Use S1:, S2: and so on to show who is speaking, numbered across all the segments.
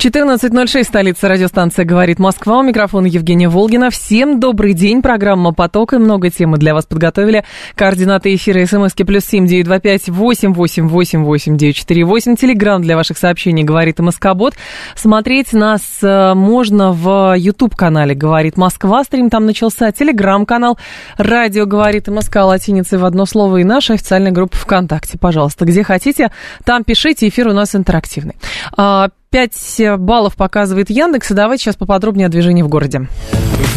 S1: 14.06, столица радиостанция «Говорит Москва». У микрофона Евгения Волгина. Всем добрый день. Программа «Поток» и много темы для вас подготовили. Координаты эфира смски плюс семь девять два пять восемь восемь восемь восемь девять четыре восемь. Телеграмм для ваших сообщений «Говорит Москобот». Смотреть нас э, можно в YouTube-канале «Говорит Москва». Стрим там начался. Телеграм-канал «Радио говорит Москва» латиницей в одно слово. И наша официальная группа ВКонтакте. Пожалуйста, где хотите, там пишите. Эфир у нас интерактивный. А, 5 баллов показывает Яндекс. И давайте сейчас поподробнее о движении в городе.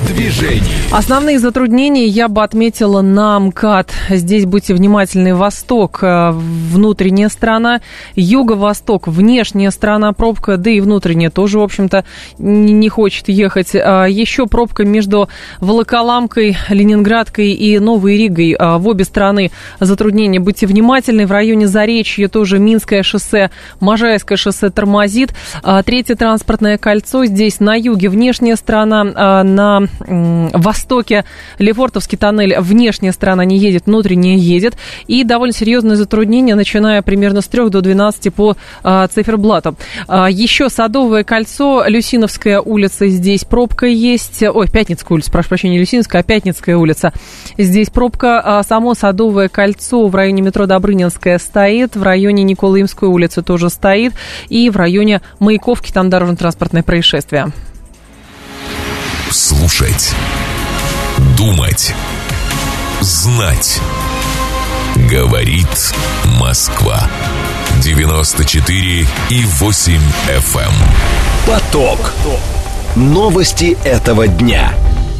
S2: В движении.
S1: Основные затруднения я бы отметила на МКАД. Здесь будьте внимательны. Восток, э, внутренняя сторона. Юго-восток, внешняя сторона пробка. Да и внутренняя тоже, в общем-то, не хочет ехать. А еще пробка между Волоколамкой, Ленинградкой и Новой Ригой. А в обе стороны затруднения. Будьте внимательны. В районе Заречья тоже Минское шоссе, Можайское шоссе тормозит. А, третье транспортное кольцо здесь на юге внешняя сторона, а, на востоке Лефортовский тоннель внешняя сторона не едет, внутренняя едет. И довольно серьезное затруднение, начиная примерно с 3 до 12 по а, циферблату. Еще Садовое кольцо, Люсиновская улица, здесь пробка есть. Ой, Пятницкая улица, прошу прощения, Люсиновская, а Пятницкая улица. Здесь пробка. Само Садовое кольцо в районе метро Добрынинская стоит, в районе Николаимской улицы тоже стоит, и в районе Маяковки, там дорожно-транспортное происшествие.
S2: Слушать. Думать. Знать. Говорит Москва. 94 и 8 FM. Эм. Поток. Новости этого дня.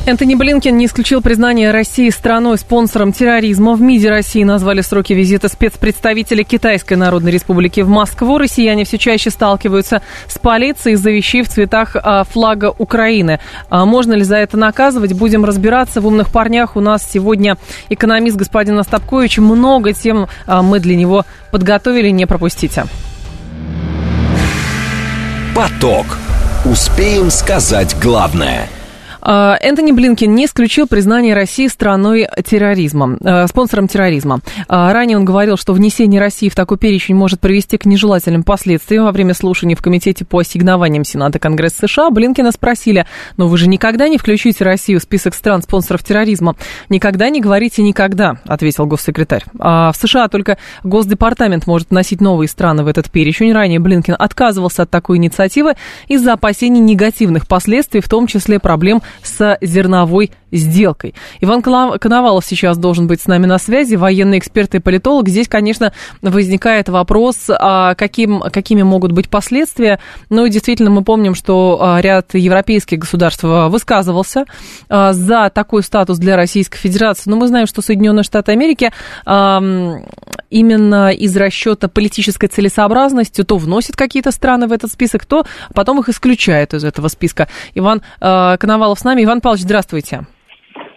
S1: Энтони Блинкен не исключил признание России страной-спонсором терроризма. В МИДе России назвали сроки визита спецпредставителя Китайской Народной Республики в Москву. Россияне все чаще сталкиваются с полицией из-за вещей в цветах а, флага Украины. А можно ли за это наказывать? Будем разбираться. В «Умных парнях» у нас сегодня экономист господин Остапкович. Много тем а, мы для него подготовили. Не пропустите.
S2: Поток. Успеем сказать главное –
S1: Энтони Блинкин не исключил признание России страной терроризма, э, спонсором терроризма. А, ранее он говорил, что внесение России в такой перечень может привести к нежелательным последствиям. Во время слушаний в Комитете по ассигнованиям Сената Конгресса США Блинкина спросили, но вы же никогда не включите Россию в список стран-спонсоров терроризма? Никогда не говорите никогда, ответил госсекретарь. А в США только Госдепартамент может вносить новые страны в этот перечень. Ранее Блинкин отказывался от такой инициативы из-за опасений негативных последствий, в том числе проблем с зерновой сделкой. Иван Коновалов сейчас должен быть с нами на связи, военный эксперт и политолог. Здесь, конечно, возникает вопрос, а каким, какими могут быть последствия. Ну и действительно, мы помним, что а, ряд европейских государств высказывался а, за такой статус для Российской Федерации. Но мы знаем, что Соединенные Штаты Америки именно из расчета политической целесообразности то вносят какие-то страны в этот список, то потом их исключают из этого списка. Иван Коновалов с нами. Иван Павлович, здравствуйте.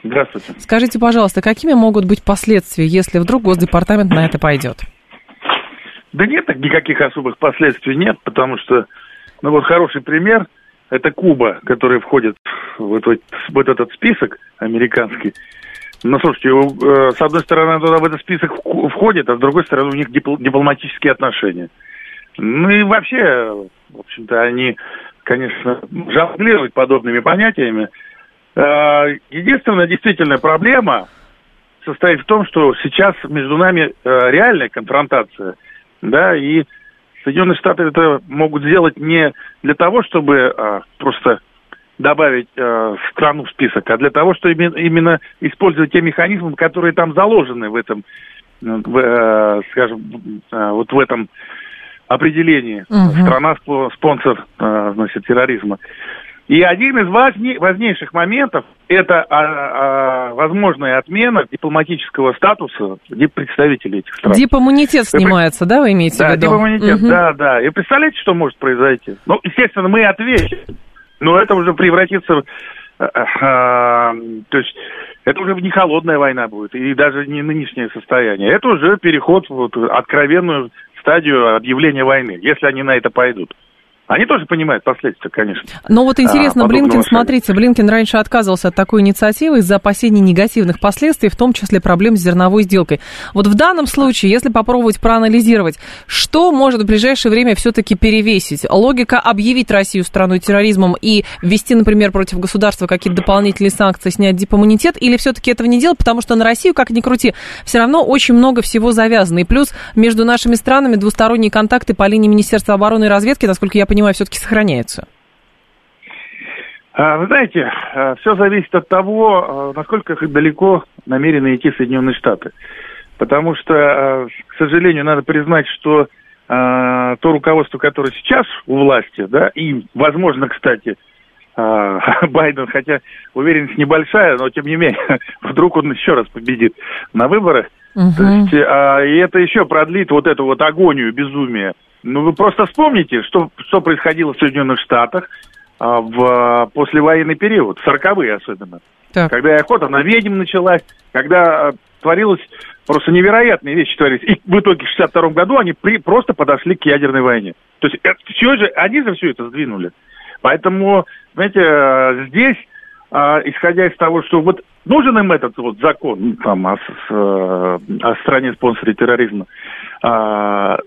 S3: Здравствуйте.
S1: Скажите, пожалуйста, какими могут быть последствия, если вдруг Госдепартамент на это пойдет?
S3: Да нет, никаких особых последствий нет, потому что, ну вот хороший пример, это Куба, которая входит в этот, в этот список американский. Ну, слушайте, э, с одной стороны, туда в этот список входит, а с другой стороны, у них дипломатические отношения. Ну и вообще, в общем-то, они, конечно, жонглируют подобными понятиями. Э, единственная действительно проблема состоит в том, что сейчас между нами э, реальная конфронтация, да, и Соединенные Штаты это могут сделать не для того, чтобы а, просто добавить страну в список, а для того, чтобы именно использовать те механизмы, которые там заложены в этом, в, скажем, вот в этом определении. Угу. Страна спонсор, значит, терроризма. И один из важней, важнейших моментов – это а, а, возможная отмена дипломатического статуса представителей этих стран.
S1: Дипиммунитет снимается, вы, да, вы имеете
S3: да,
S1: в виду?
S3: Дипиммунитет, угу. да, да. И представляете, что может произойти? Ну, естественно, мы ответим, но это уже превратится в... А, а, то есть это уже не холодная война будет, и даже не нынешнее состояние. Это уже переход в вот, откровенную стадию объявления войны, если они на это пойдут. Они тоже понимают последствия, конечно.
S1: Но вот интересно, а, Блинкин, шага. смотрите, Блинкин раньше отказывался от такой инициативы из-за опасений негативных последствий, в том числе проблем с зерновой сделкой. Вот в данном случае, если попробовать проанализировать, что может в ближайшее время все-таки перевесить? Логика объявить Россию страной терроризмом и ввести, например, против государства какие-то дополнительные санкции, снять дипиммунитет, или все-таки этого не делать, потому что на Россию, как ни крути, все равно очень много всего завязано. И плюс между нашими странами двусторонние контакты по линии Министерства обороны и разведки, насколько я понимаю, понимаю, все-таки сохраняются?
S3: А, вы знаете, а, все зависит от того, а, насколько далеко намерены идти Соединенные Штаты. Потому что, к сожалению, надо признать, что то руководство, которое сейчас у власти, да, и, возможно, кстати, Байден, хотя уверенность небольшая, но тем не менее, вдруг он еще раз победит на выборах. Угу. То есть, и это еще продлит вот эту вот агонию безумия ну, вы просто вспомните, что, что происходило в Соединенных Штатах а, в послевоенный период, сороковые особенно. Так. Когда охота на ведьм началась, когда а, творилось просто невероятные вещи творились. И в итоге в 62 году они при, просто подошли к ядерной войне. То есть это, все же, они же все это сдвинули. Поэтому, знаете, а, здесь, а, исходя из того, что вот нужен им этот вот закон там, о, о, о стране спонсоре терроризма, а,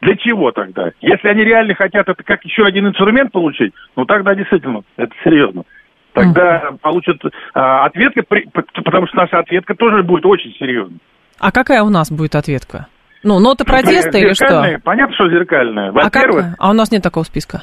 S3: для чего тогда? Если они реально хотят это как еще один инструмент получить, ну тогда действительно, это серьезно. Тогда mm. получат а, ответка, потому что наша ответка тоже будет очень серьезной.
S1: А какая у нас будет ответка? Ну, нота ну, протеста или что?
S3: Понятно, что зеркальная.
S1: Во-первых... А, как? а у нас нет такого списка?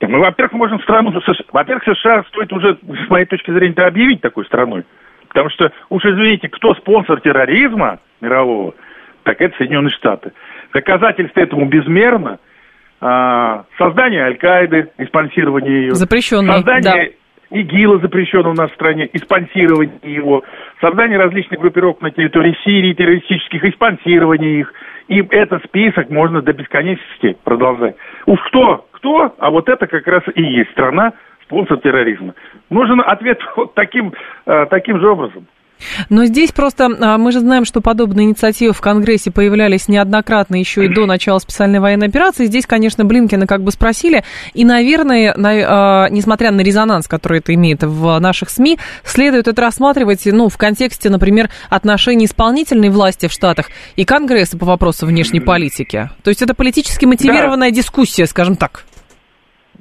S3: Мы, во-первых, можем страну... Во-первых, США стоит уже, с моей точки зрения, объявить такой страной. Потому что, уж извините, кто спонсор терроризма мирового, так это Соединенные Штаты. Доказательств этому безмерно. А, создание Аль-Каиды и спонсирование ее.
S1: Запрещенный,
S3: Создание да. ИГИЛа нас в стране, и спонсирование его. Создание различных группировок на территории Сирии, террористических, и спонсирование их. И этот список можно до бесконечности продолжать. Уж кто, кто, а вот это как раз и есть страна, спонсор терроризма. Нужен ответ вот таким, а, таким же образом.
S1: Но здесь просто а, мы же знаем, что подобные инициативы в Конгрессе появлялись неоднократно еще и до начала специальной военной операции. Здесь, конечно, Блинкина как бы спросили. И, наверное, на, а, несмотря на резонанс, который это имеет в наших СМИ, следует это рассматривать ну, в контексте, например, отношений исполнительной власти в Штатах и Конгресса по вопросу внешней политики. То есть это политически мотивированная да. дискуссия, скажем так.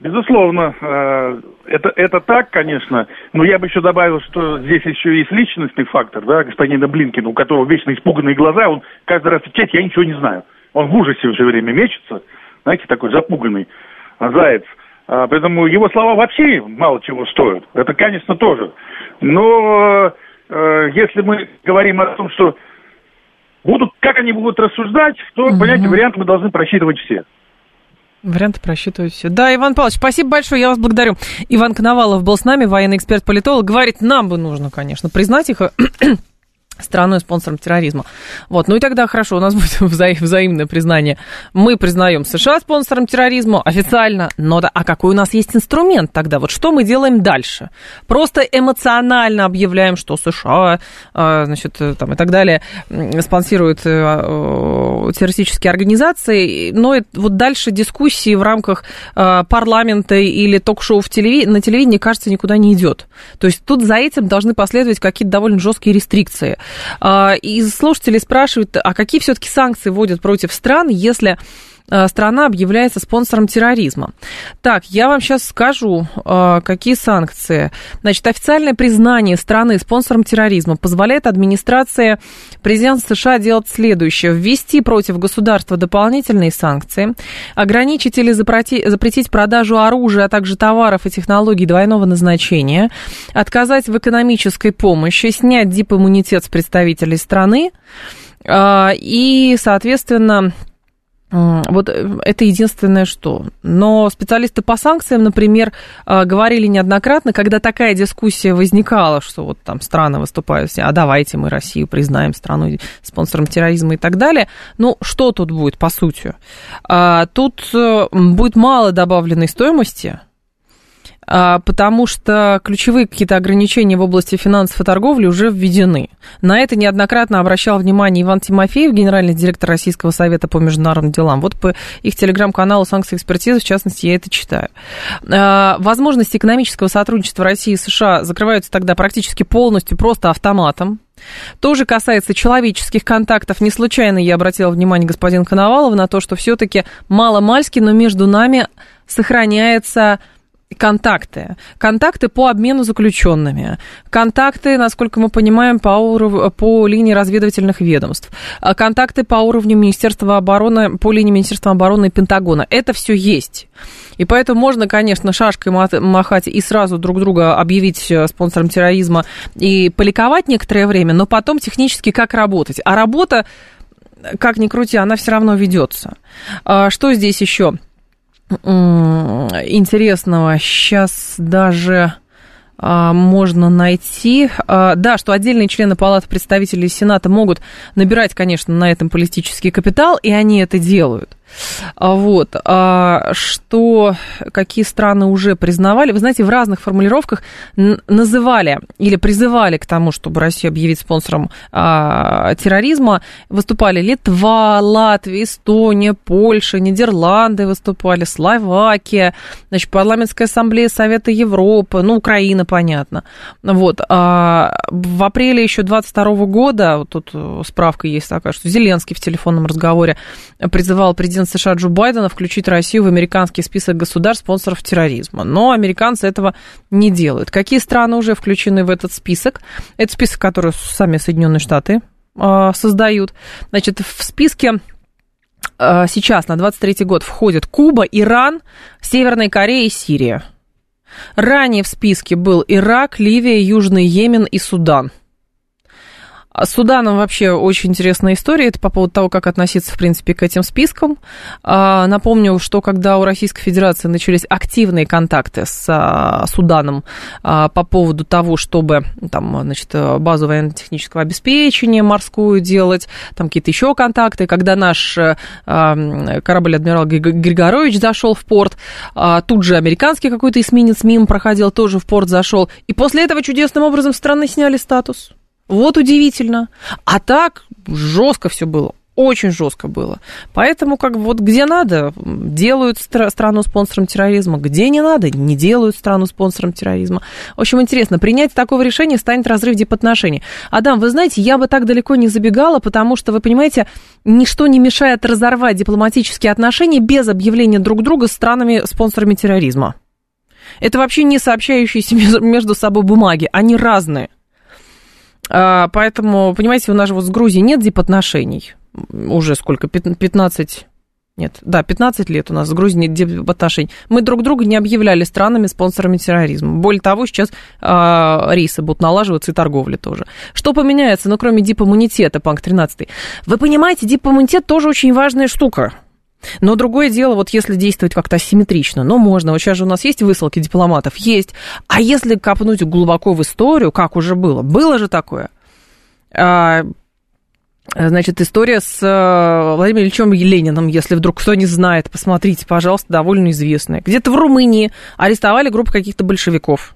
S3: Безусловно, э, это, это так, конечно, но я бы еще добавил, что здесь еще есть личностный фактор, да, господина Блинкина, у которого вечно испуганные глаза, он каждый раз отвечает, я ничего не знаю. Он в ужасе все время мечется, знаете, такой запуганный заяц. А, поэтому его слова вообще мало чего стоят. Это, конечно, тоже. Но э, если мы говорим о том, что будут, как они будут рассуждать, то, угу. понимаете, варианты мы должны просчитывать все.
S1: Варианты просчитывают все. Да, Иван Павлович, спасибо большое, я вас благодарю. Иван Коновалов был с нами, военный эксперт-политолог. Говорит, нам бы нужно, конечно, признать их страной спонсором терроризма. Вот, ну и тогда хорошо, у нас будет вза- взаимное признание. Мы признаем США спонсором терроризма официально, но да, а какой у нас есть инструмент тогда? Вот что мы делаем дальше? Просто эмоционально объявляем, что США, а, значит, э, там и так далее спонсируют э, э, террористические организации, но вот дальше дискуссии в рамках парламента или ток-шоу в телеви- на телевидении, кажется, никуда не идет. То есть тут за этим должны последовать какие-то довольно жесткие рестрикции. А, и слушатели спрашивают, а какие все-таки санкции вводят против стран, если страна объявляется спонсором терроризма. Так, я вам сейчас скажу, а, какие санкции. Значит, официальное признание страны спонсором терроризма позволяет администрации президента США делать следующее. Ввести против государства дополнительные санкции, ограничить или запретить продажу оружия, а также товаров и технологий двойного назначения, отказать в экономической помощи, снять дипиммунитет с представителей страны, а, и, соответственно, вот э, это единственное что. Но специалисты по санкциям, например, э, говорили неоднократно, когда такая дискуссия возникала, что вот там страны выступают а давайте мы Россию признаем страной спонсором терроризма и так далее. Ну, что тут будет, по сути? А, тут э, будет мало добавленной стоимости, потому что ключевые какие-то ограничения в области финансов и торговли уже введены. На это неоднократно обращал внимание Иван Тимофеев, генеральный директор Российского совета по международным делам. Вот по их телеграм-каналу «Санкции экспертизы», в частности, я это читаю. А, возможности экономического сотрудничества России и США закрываются тогда практически полностью просто автоматом. Тоже касается человеческих контактов. Не случайно я обратила внимание господин Коновалов на то, что все-таки мало-мальски, но между нами сохраняется контакты. Контакты по обмену заключенными. Контакты, насколько мы понимаем, по, уров... по линии разведывательных ведомств. А контакты по уровню Министерства обороны, по линии Министерства обороны и Пентагона. Это все есть. И поэтому можно, конечно, шашкой махать и сразу друг друга объявить э, спонсором терроризма и поликовать некоторое время, но потом технически как работать. А работа, как ни крути, она все равно ведется. А что здесь еще? Интересного. Сейчас даже а, можно найти. А, да, что отдельные члены Палаты представителей Сената могут набирать, конечно, на этом политический капитал, и они это делают. А, вот. А, что, какие страны уже признавали? Вы знаете, в разных формулировках называли или призывали к тому, чтобы Россию объявить спонсором а, терроризма. Выступали Литва, Латвия, Эстония, Польша, Нидерланды выступали, Словакия, значит, парламентская ассамблея Совета Европы, ну, Украина, понятно. Вот. В апреле еще 22 года, вот тут справка есть такая, что Зеленский в телефонном разговоре призывал президента президент США Джо Байдена включить Россию в американский список государств, спонсоров терроризма. Но американцы этого не делают. Какие страны уже включены в этот список? Это список, который сами Соединенные Штаты э, создают. Значит, в списке э, сейчас на 23 год входят Куба, Иран, Северная Корея и Сирия. Ранее в списке был Ирак, Ливия, Южный Йемен и Судан. А с Суданом вообще очень интересная история. Это по поводу того, как относиться, в принципе, к этим спискам. А, напомню, что когда у Российской Федерации начались активные контакты с а, Суданом по поводу того, чтобы там, значит, базу военно-технического обеспечения морскую делать, там какие-то еще контакты, когда наш корабль «Адмирал Григорович» зашел в порт, тут же американский какой-то эсминец мимо проходил, тоже в порт зашел. И после этого чудесным образом страны сняли статус. Вот удивительно. А так жестко все было. Очень жестко было. Поэтому, как бы, вот где надо, делают страну спонсором терроризма, где не надо, не делают страну спонсором терроризма. В общем, интересно, принять такого решения станет разрыв дипотношений. Адам, вы знаете, я бы так далеко не забегала, потому что, вы понимаете, ничто не мешает разорвать дипломатические отношения без объявления друг друга странами спонсорами терроризма. Это вообще не сообщающиеся между собой бумаги, они разные. А, поэтому, понимаете, у нас же вот с Грузией нет дипотношений. Уже сколько? 15... Нет, да, 15 лет у нас с Грузией нет дипотношений. Мы друг друга не объявляли странами, спонсорами терроризма. Более того, сейчас э, рейсы будут налаживаться и торговля тоже. Что поменяется, ну, кроме дипиммунитета, панк 13 Вы понимаете, дипиммунитет тоже очень важная штука. Но другое дело, вот если действовать как-то асимметрично, ну, можно. Вот сейчас же у нас есть высылки дипломатов? Есть. А если копнуть глубоко в историю, как уже было? Было же такое. А, значит, история с э, Владимиром Ильичем Лениным, если вдруг кто не знает, посмотрите, пожалуйста, довольно известная. Где-то в Румынии арестовали группу каких-то большевиков.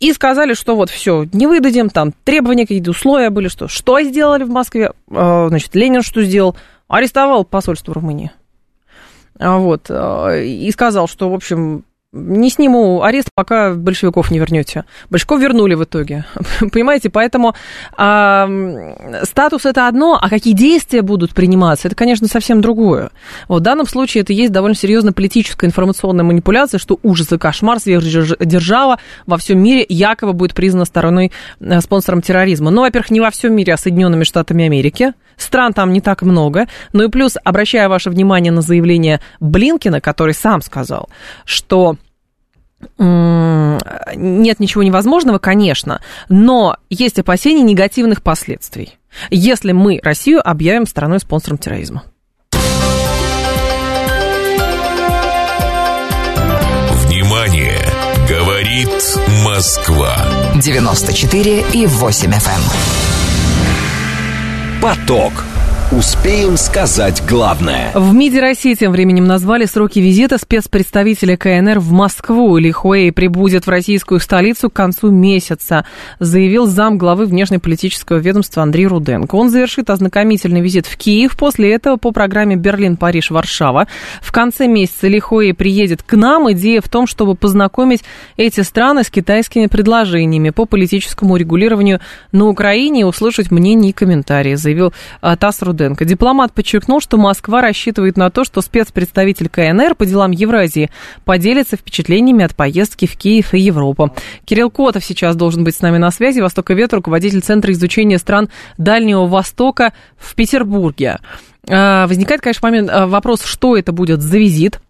S1: И сказали, что вот все, не выдадим, там требования какие-то, условия были, что. Что сделали в Москве? А, значит, Ленин что сделал? Арестовал посольство Румынии. А вот, э, и сказал, что, в общем, не сниму арест, пока большевиков не вернете. Большевиков вернули в итоге. Понимаете, поэтому а, статус это одно, а какие действия будут приниматься, это, конечно, совсем другое. Вот в данном случае это есть довольно серьезная политическая информационная манипуляция, что ужас и кошмар, сверхдержава во всем мире якобы будет признана стороной э, спонсором терроризма. Ну, во-первых, не во всем мире, а Соединенными Штатами Америки. Стран там не так много. Ну и плюс, обращая ваше внимание на заявление Блинкина, который сам сказал, что нет ничего невозможного, конечно, но есть опасения негативных последствий, если мы Россию объявим страной-спонсором терроризма.
S2: Внимание! Говорит Москва.
S4: 94 и 8 FM.
S2: Эм. Поток. Успеем сказать главное.
S1: В МИДе России тем временем назвали сроки визита спецпредставителя КНР в Москву. Ли Хуэй прибудет в российскую столицу к концу месяца, заявил зам главы внешнеполитического ведомства Андрей Руденко. Он завершит ознакомительный визит в Киев. После этого по программе Берлин, Париж, Варшава. В конце месяца Ли Хуэй приедет к нам. Идея в том, чтобы познакомить эти страны с китайскими предложениями по политическому регулированию на Украине и услышать мнения и комментарии, заявил а, ТАСС Руденко. Руденко. Дипломат подчеркнул, что Москва рассчитывает на то, что спецпредставитель КНР по делам Евразии поделится впечатлениями от поездки в Киев и Европу. Кирилл Котов сейчас должен быть с нами на связи. Восток и Вет, руководитель Центра изучения стран Дальнего Востока в Петербурге. А, возникает, конечно, момент, а, вопрос, что это будет за визит,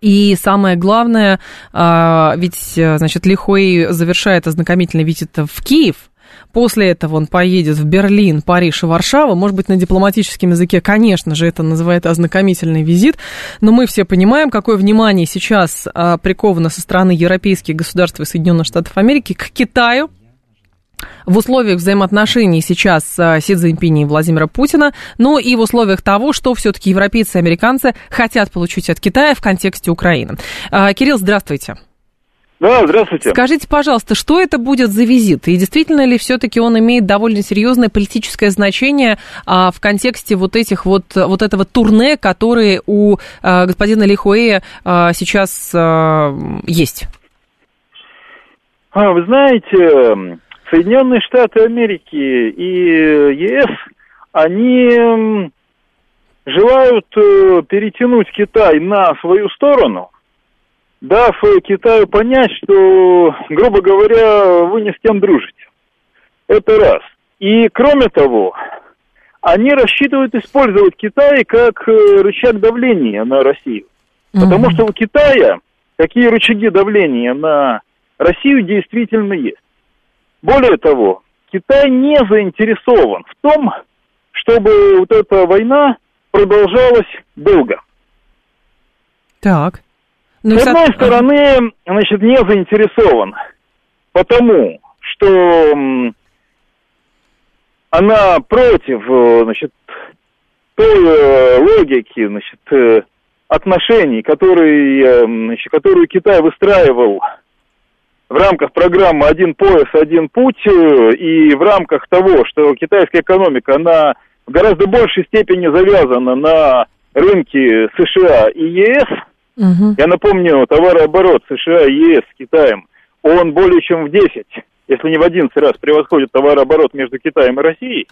S1: и самое главное, а, ведь, значит, Лихуэй завершает ознакомительный визит в Киев, После этого он поедет в Берлин, Париж и Варшаву. Может быть, на дипломатическом языке, конечно же, это называется ознакомительный визит. Но мы все понимаем, какое внимание сейчас а, приковано со стороны европейских государств и Соединенных Штатов Америки к Китаю, в условиях взаимоотношений сейчас а, Си Цзиньпиня и Владимира Путина, но и в условиях того, что все-таки европейцы и американцы хотят получить от Китая в контексте Украины. А, Кирилл, здравствуйте.
S4: Да, здравствуйте.
S1: Скажите, пожалуйста, что это будет за визит? И действительно ли все-таки он имеет довольно серьезное политическое значение а, в контексте вот этих вот, вот этого турне, которые у а, господина Лихуэя а, сейчас а, есть?
S4: А, вы знаете, Соединенные Штаты Америки и ЕС, они желают э, перетянуть Китай на свою сторону – дав Китаю понять, что, грубо говоря, вы не с тем дружите. Это раз. И кроме того, они рассчитывают использовать Китай как э, рычаг давления на Россию. Mm-hmm. Потому что у Китая такие рычаги давления на Россию действительно есть. Более того, Китай не заинтересован в том, чтобы вот эта война продолжалась долго.
S1: Так.
S4: Ну, С одной стороны, значит, не заинтересован, потому что она против, э, значит, той э, логики, значит, э, отношений, которые, значит, которую Китай выстраивал в рамках программы «Один пояс, один путь» и в рамках того, что китайская экономика, она в гораздо большей степени завязана на рынке США и ЕС – Угу. Я напомню, товарооборот США и ЕС с Китаем, он более чем в 10, если не в 11 раз превосходит товарооборот между Китаем и Россией.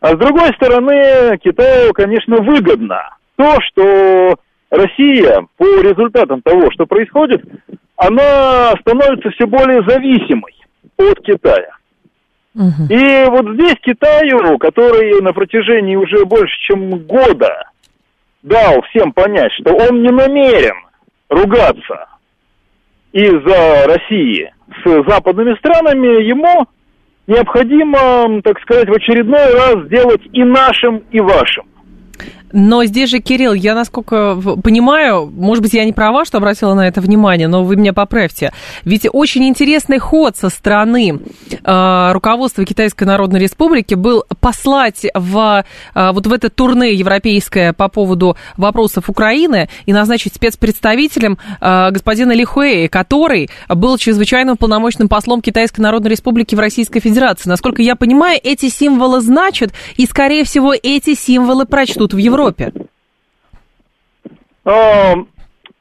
S4: А с другой стороны, Китаю, конечно, выгодно то, что Россия по результатам того, что происходит, она становится все более зависимой от Китая. Угу. И вот здесь Китаю, который на протяжении уже больше чем года дал всем понять, что он не намерен ругаться из-за России с западными странами, ему необходимо, так сказать, в очередной раз сделать и нашим, и вашим.
S1: Но здесь же, Кирилл, я насколько понимаю, может быть, я не права, что обратила на это внимание, но вы меня поправьте. Ведь очень интересный ход со стороны э, руководства Китайской Народной Республики был послать в, э, вот в это турне европейское по поводу вопросов Украины и назначить спецпредставителем э, господина Ли Хуэя, который был чрезвычайным полномочным послом Китайской Народной Республики в Российской Федерации. Насколько я понимаю, эти символы значат, и, скорее всего, эти символы прочтут в Европе. Европе?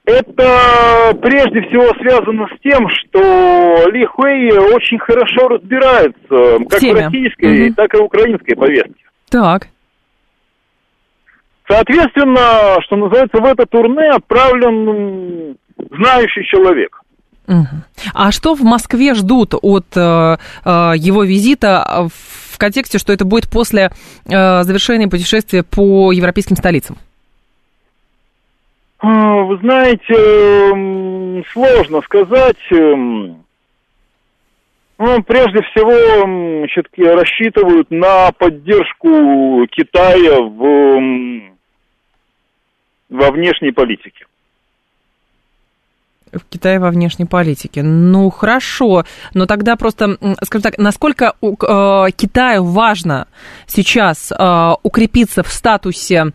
S4: Это прежде всего связано с тем, что Ли Хуэй очень хорошо разбирается как Теме. в российской, угу. так и в украинской повестке.
S1: Так.
S4: Соответственно, что называется, в это турне отправлен знающий человек.
S1: А что в Москве ждут от э, э, его визита в контексте, что это будет после э, завершения путешествия по европейским столицам?
S4: А, вы знаете, сложно сказать. Эм, ну, прежде всего, значит, рассчитывают на поддержку Китая в, во внешней политике.
S1: В Китае во внешней политике. Ну, хорошо. Но тогда просто, скажем так, насколько у, э, Китаю важно сейчас э, укрепиться в статусе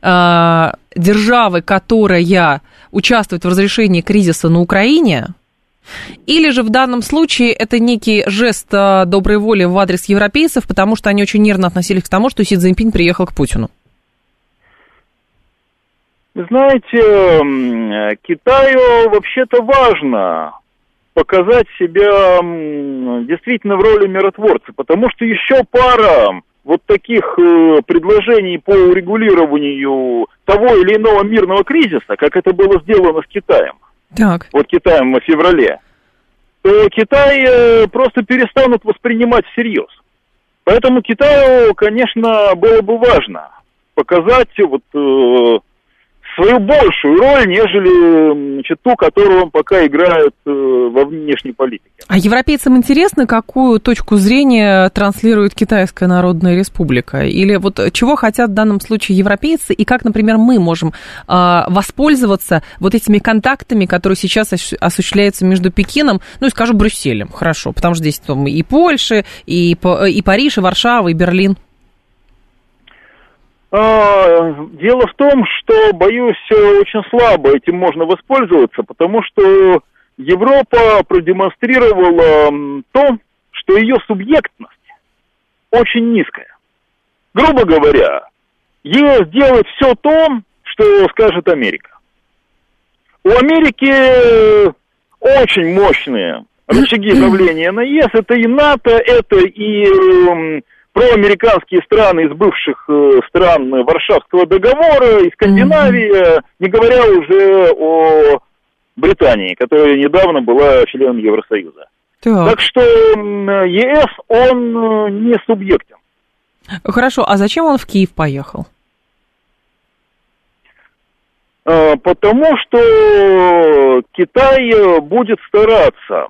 S1: э, державы, которая участвует в разрешении кризиса на Украине, или же в данном случае это некий жест э, доброй воли в адрес европейцев, потому что они очень нервно относились к тому, что Си Цзиньпинь приехал к Путину?
S4: Знаете, Китаю вообще-то важно показать себя действительно в роли миротворца, потому что еще пара вот таких э, предложений по урегулированию того или иного мирного кризиса, как это было сделано с Китаем,
S1: так.
S4: вот Китаем в феврале, то Китай э, просто перестанут воспринимать всерьез. Поэтому Китаю, конечно, было бы важно показать вот э, свою большую роль, нежели значит, ту, которую он пока играет э, во внешней политике.
S1: А европейцам интересно, какую точку зрения транслирует Китайская Народная Республика? Или вот чего хотят в данном случае европейцы, и как, например, мы можем э, воспользоваться вот этими контактами, которые сейчас осуществляются между Пекином, ну и, скажу, Брюсселем, хорошо, потому что здесь там и Польша, и, и Париж, и Варшава, и Берлин.
S4: А, дело в том, что, боюсь, очень слабо этим можно воспользоваться, потому что Европа продемонстрировала то, что ее субъектность очень низкая. Грубо говоря, ей сделать все то, что скажет Америка. У Америки очень мощные рычаги давления на ЕС. Это и НАТО, это и проамериканские страны из бывших э, стран Варшавского договора, и Скандинавия, mm-hmm. не говоря уже о Британии, которая недавно была членом Евросоюза. Так, так что ЕС, он э, не субъектен.
S1: Хорошо, а зачем он в Киев поехал?
S4: А, потому что Китай будет стараться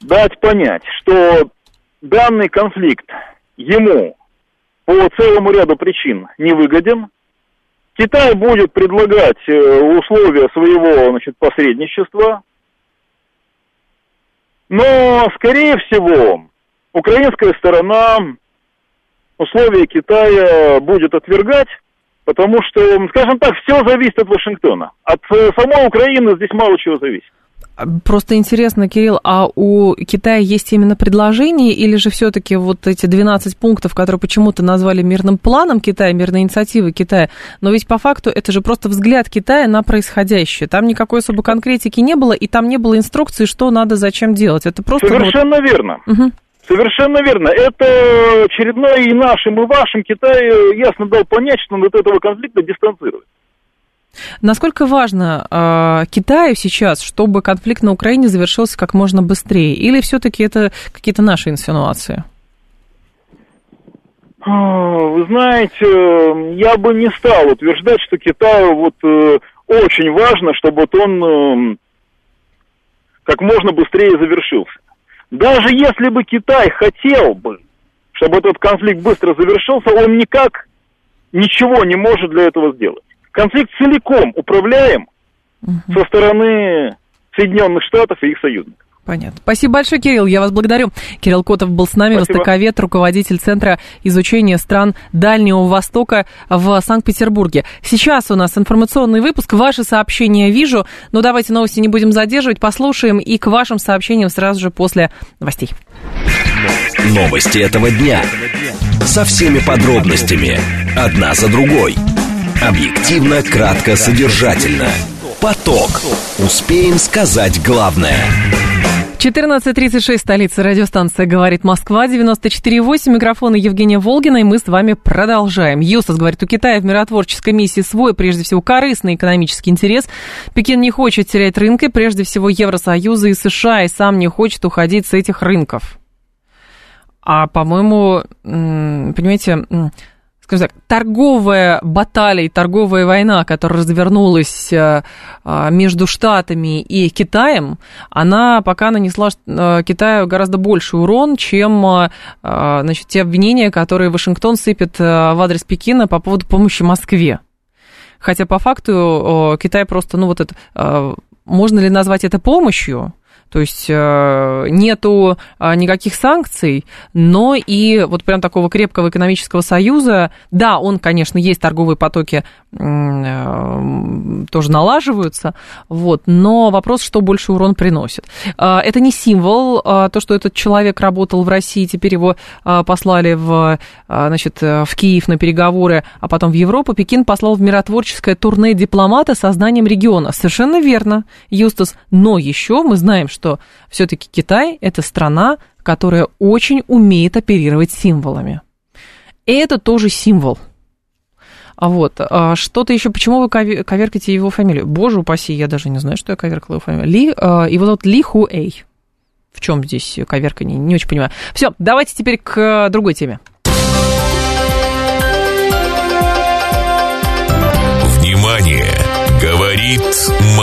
S4: дать понять, что данный конфликт ему по целому ряду причин не выгоден. Китай будет предлагать э, условия своего значит, посредничества, но, скорее всего, украинская сторона условия Китая будет отвергать, потому что, скажем так, все зависит от Вашингтона. От э, самой Украины здесь мало чего зависит.
S1: Просто интересно, Кирилл, а у Китая есть именно предложение, или же все-таки вот эти 12 пунктов, которые почему-то назвали мирным планом Китая, мирной инициативой Китая, но ведь по факту это же просто взгляд Китая на происходящее. Там никакой особой конкретики не было, и там не было инструкции, что надо, зачем делать. Это просто...
S4: Совершенно вот... верно. Угу. Совершенно верно. Это очередной и нашим, и вашим Китай ясно дал понять, что он от этого конфликта дистанцирует.
S1: Насколько важно э, Китаю сейчас, чтобы конфликт на Украине завершился как можно быстрее? Или все-таки это какие-то наши инсинуации?
S4: А, вы знаете, я бы не стал утверждать, что Китаю вот э, очень важно, чтобы вот он э, как можно быстрее завершился. Даже если бы Китай хотел бы, чтобы этот конфликт быстро завершился, он никак ничего не может для этого сделать конфликт целиком управляем угу. со стороны Соединенных Штатов и их союзников.
S1: Понятно. Спасибо большое, Кирилл. Я вас благодарю. Кирилл Котов был с нами, Спасибо. востоковед, руководитель Центра изучения стран Дальнего Востока в Санкт-Петербурге. Сейчас у нас информационный выпуск. Ваши сообщения вижу. Но давайте новости не будем задерживать. Послушаем и к вашим сообщениям сразу же после новостей.
S2: Новости этого дня. Со всеми подробностями. Одна за другой. Объективно, кратко, содержательно. Поток. Успеем сказать главное.
S1: 14.36, столица радиостанция «Говорит Москва», 94.8, микрофон Евгения Волгина, и мы с вами продолжаем. Юсос говорит, у Китая в миротворческой миссии свой, прежде всего, корыстный экономический интерес. Пекин не хочет терять рынки, прежде всего, Евросоюза и США, и сам не хочет уходить с этих рынков. А, по-моему, понимаете, скажем так, торговая баталия, торговая война, которая развернулась э, а, между Штатами и Китаем, она пока нанесла э, Китаю гораздо больший урон, чем э, значит, те обвинения, которые Вашингтон сыпет в адрес Пекина по поводу помощи Москве. Хотя по факту Китай просто, ну вот это можно ли назвать это помощью? То есть э, нету э, никаких санкций, но и вот прям такого крепкого экономического союза, да, он, конечно, есть торговые потоки э, тоже налаживаются, вот, но вопрос, что больше урон приносит. Это не символ, то, что этот человек работал в России, теперь его послали в, значит, в Киев на переговоры, а потом в Европу. Пекин послал в миротворческое турне дипломата со знанием региона. Совершенно верно, Юстас. Но еще мы знаем, что что все-таки Китай – это страна, которая очень умеет оперировать символами. И это тоже символ. А вот, а что-то еще, почему вы коверкаете его фамилию? Боже упаси, я даже не знаю, что я коверкала его фамилию. Ли, а, его зовут Ли Ху Эй. В чем здесь коверка, не, не очень понимаю. Все, давайте теперь к другой теме.
S2: Внимание! Говорит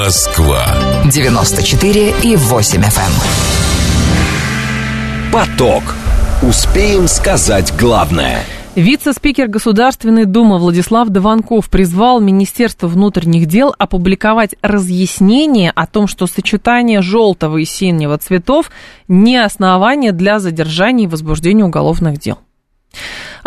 S2: Москва.
S5: 94 и 8 FM. Эм.
S2: Поток. Успеем сказать главное.
S1: Вице-спикер Государственной Думы Владислав Дованков призвал Министерство внутренних дел опубликовать разъяснение о том, что сочетание желтого и синего цветов не основание для задержания и возбуждения уголовных дел.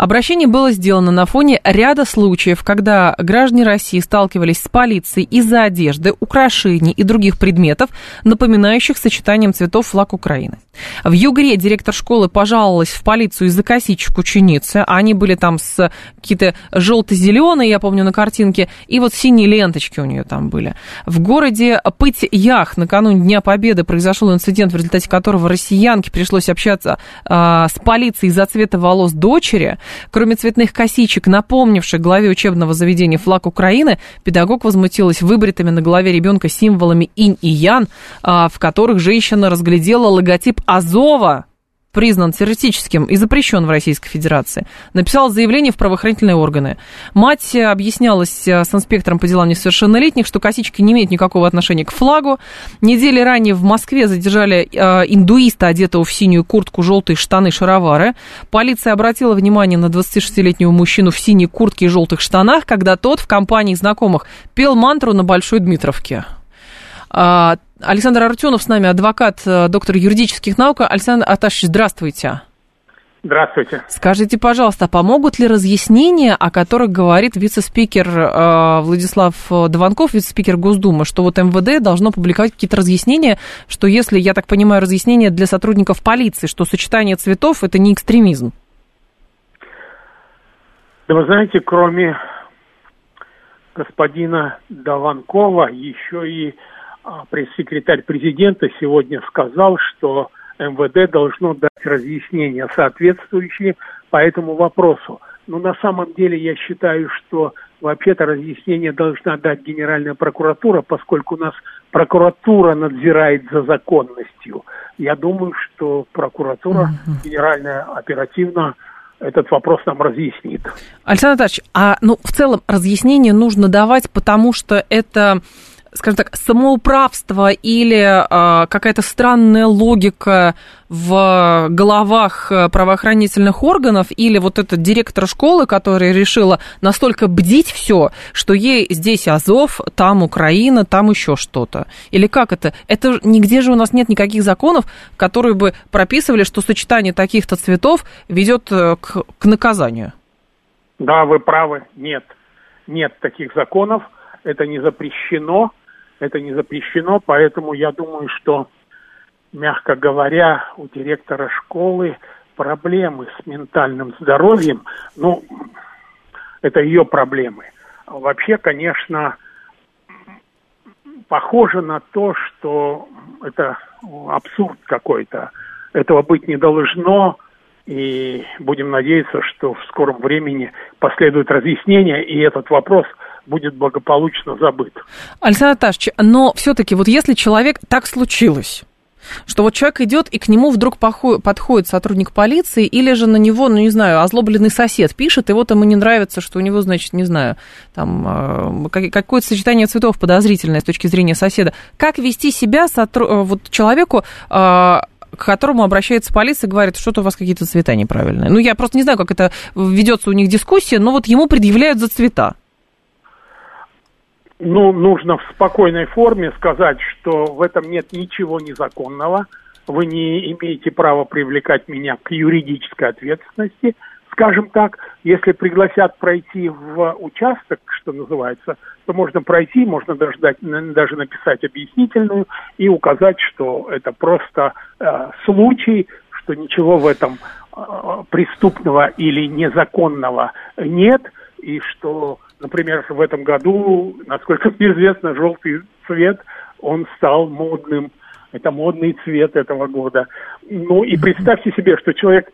S1: Обращение было сделано на фоне ряда случаев, когда граждане России сталкивались с полицией из-за одежды, украшений и других предметов, напоминающих сочетанием цветов флаг Украины. В Югре директор школы пожаловалась в полицию из-за косичек ученицы. Они были там с какие-то желто-зеленые, я помню, на картинке, и вот синие ленточки у нее там были. В городе Пыть-Ях накануне Дня Победы произошел инцидент, в результате которого россиянке пришлось общаться а, с полицией из-за цвета волос дочери. Кроме цветных косичек, напомнивших главе учебного заведения флаг Украины, педагог возмутилась выбритыми на голове ребенка символами инь и ян, а, в которых женщина разглядела логотип Азова, признан террористическим и запрещен в Российской Федерации, написал заявление в правоохранительные органы. Мать объяснялась э, с инспектором по делам несовершеннолетних, что косички не имеют никакого отношения к флагу. Недели ранее в Москве задержали э, индуиста, одетого в синюю куртку, желтые штаны, шаровары. Полиция обратила внимание на 26-летнего мужчину в синей куртке и желтых штанах, когда тот в компании знакомых пел мантру на Большой Дмитровке. А, Александр Артенов с нами, адвокат, э, доктор юридических наук. Александр Аташевич, здравствуйте.
S6: Здравствуйте.
S1: Скажите, пожалуйста, помогут ли разъяснения, о которых говорит вице-спикер э, Владислав Дованков, вице-спикер Госдумы, что вот МВД должно публиковать какие-то разъяснения, что если, я так понимаю, разъяснения для сотрудников полиции, что сочетание цветов – это не экстремизм?
S6: Да вы знаете, кроме господина Дованкова, еще и а пресс-секретарь президента сегодня сказал, что МВД должно дать разъяснения соответствующие по этому вопросу. Но на самом деле я считаю, что вообще-то разъяснение должна дать Генеральная прокуратура, поскольку у нас прокуратура надзирает за законностью. Я думаю, что прокуратура генеральная оперативно этот вопрос нам разъяснит.
S1: Александр Анатольевич, а ну, в целом разъяснение нужно давать, потому что это скажем так, самоуправство или э, какая-то странная логика в головах э, правоохранительных органов, или вот этот директор школы, которая решила настолько бдить все, что ей здесь Азов, там Украина, там еще что-то. Или как это? Это нигде же у нас нет никаких законов, которые бы прописывали, что сочетание таких-то цветов ведет э, к, к наказанию.
S6: Да, вы правы, нет. Нет таких законов, это не запрещено это не запрещено, поэтому я думаю, что, мягко говоря, у директора школы проблемы с ментальным здоровьем, ну, это ее проблемы. Вообще, конечно, похоже на то, что это абсурд какой-то. Этого быть не должно, и будем надеяться, что в скором времени последует разъяснение, и этот вопрос – будет благополучно забыт.
S1: Александр Наташевич, но все-таки вот если человек так случилось, что вот человек идет, и к нему вдруг подходит сотрудник полиции, или же на него, ну, не знаю, озлобленный сосед пишет, и вот ему не нравится, что у него, значит, не знаю, там, э, какое-то сочетание цветов подозрительное с точки зрения соседа. Как вести себя сотру... Э, вот человеку, э, к которому обращается полиция и говорит, что-то у вас какие-то цвета неправильные. Ну, я просто не знаю, как это ведется у них дискуссия, но вот ему предъявляют за цвета
S6: ну, нужно в спокойной форме сказать, что в этом нет ничего незаконного. Вы не имеете права привлекать меня к юридической ответственности. Скажем так, если пригласят пройти в участок, что называется, то можно пройти, можно даже, дать, даже написать объяснительную и указать, что это просто э, случай, что ничего в этом э, преступного или незаконного нет, и что, например, в этом году, насколько мне известно, желтый цвет, он стал модным. Это модный цвет этого года. Ну и представьте себе, что человек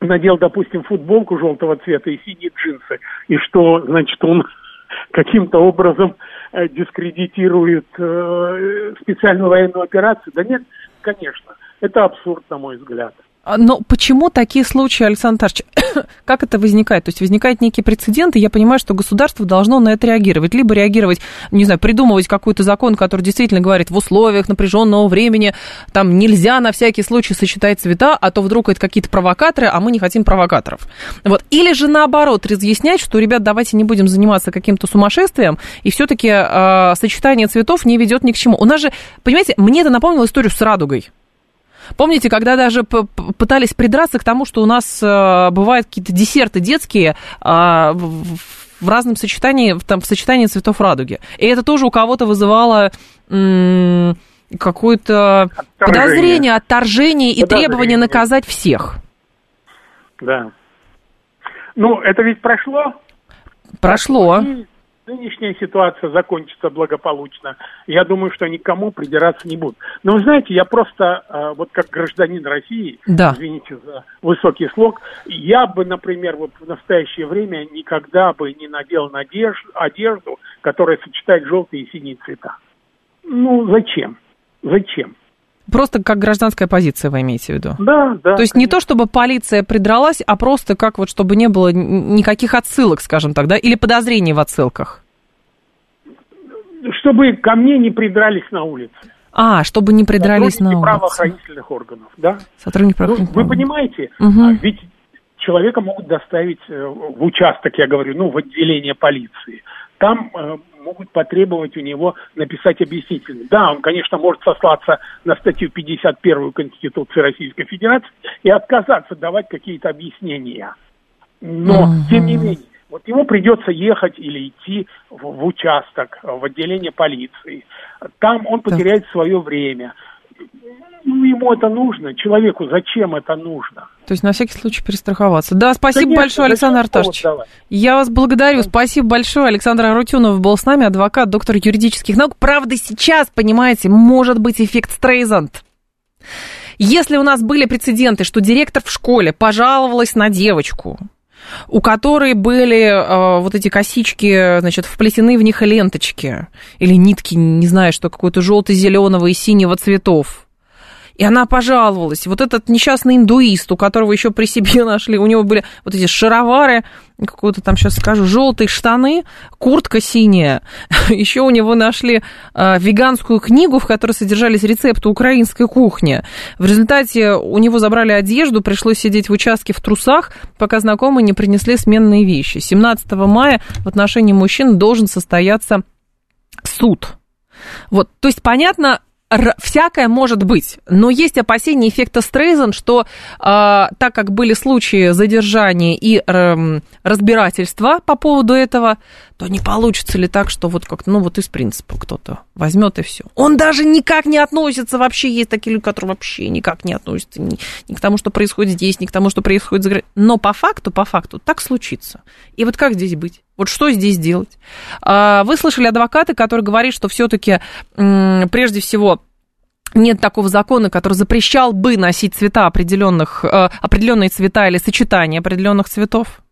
S6: надел, допустим, футболку желтого цвета и синие джинсы, и что, значит, он каким-то образом э, дискредитирует э, специальную военную операцию. Да нет, конечно, это абсурд, на мой взгляд.
S1: А, но почему такие случаи, Александр Тарч, как это возникает? То есть возникает некий прецедент, и я понимаю, что государство должно на это реагировать. Либо реагировать, не знаю, придумывать какой-то закон, который действительно говорит, в условиях напряженного времени там нельзя на всякий случай сочетать цвета, а то вдруг это какие-то провокаторы, а мы не хотим провокаторов. Вот. Или же наоборот, разъяснять, что, ребят, давайте не будем заниматься каким-то сумасшествием, и все-таки э, сочетание цветов не ведет ни к чему. У нас же, понимаете, мне это напомнило историю с радугой. Помните, когда даже пытались придраться к тому, что у нас э, бывают какие-то десерты детские а, в разном сочетании, там, в сочетании цветов радуги. И это тоже у кого-то вызывало какое-то подозрение, отторжение и подозрение. требование наказать всех.
S6: Да. Ну, это ведь прошло.
S1: Прошло
S6: нынешняя ситуация закончится благополучно, я думаю, что никому придираться не будут. Но вы знаете, я просто, э, вот как гражданин России, да. извините за высокий слог, я бы, например, вот в настоящее время никогда бы не надел надежду, одежду, которая сочетает желтые и синие цвета. Ну, зачем? Зачем?
S1: Просто как гражданская позиция вы имеете в виду?
S6: Да, да.
S1: То есть конечно. не то, чтобы полиция придралась, а просто как вот, чтобы не было никаких отсылок, скажем так, да, или подозрений в отсылках?
S6: Чтобы ко мне не придрались на улице.
S1: А, чтобы не придрались на улице.
S6: правоохранительных органов, да.
S1: Сотрудники правоохранительных
S6: ну, Вы понимаете, угу. ведь человека могут доставить э, в участок, я говорю, ну, в отделение полиции. Там э, могут потребовать у него написать объяснительный. Да, он, конечно, может сослаться на статью 51 Конституции Российской Федерации и отказаться давать какие-то объяснения. Но, угу. тем не менее, вот ему придется ехать или идти в, в участок, в отделение полиции. Там он потеряет свое время ну, ему это нужно, человеку зачем это нужно?
S1: То есть на всякий случай перестраховаться. Да, спасибо Конечно, большое, Александр Арташевич. Я вас благодарю. Спасибо большое. Александр Арутюнов был с нами, адвокат, доктор юридических наук. Правда, сейчас, понимаете, может быть эффект Стрейзанд. Если у нас были прецеденты, что директор в школе пожаловалась на девочку, у которой были э, вот эти косички, значит, вплетены в них ленточки или нитки, не знаю, что, какой-то желто-зеленого и синего цветов. И она пожаловалась. Вот этот несчастный индуист, у которого еще при себе нашли, у него были вот эти шаровары, какую-то там сейчас скажу, желтые штаны, куртка синяя. Еще у него нашли э, веганскую книгу, в которой содержались рецепты украинской кухни. В результате у него забрали одежду, пришлось сидеть в участке в трусах, пока знакомые не принесли сменные вещи. 17 мая в отношении мужчин должен состояться суд. Вот, то есть понятно, всякое может быть, но есть опасения эффекта Стрейзен, что э, так как были случаи задержания и э, разбирательства по поводу этого, то не получится ли так, что вот как ну вот из принципа кто-то возьмет и все. Он даже никак не относится вообще, есть такие люди, которые вообще никак не относятся ни, ни к тому, что происходит здесь, ни к тому, что происходит за границей. Но по факту, по факту так случится. И вот как здесь быть? Вот что здесь делать? А, вы слышали адвоката, который говорит, что все-таки прежде всего нет такого закона, который запрещал бы носить цвета определенных, э, определенные цвета или сочетание определенных цветов.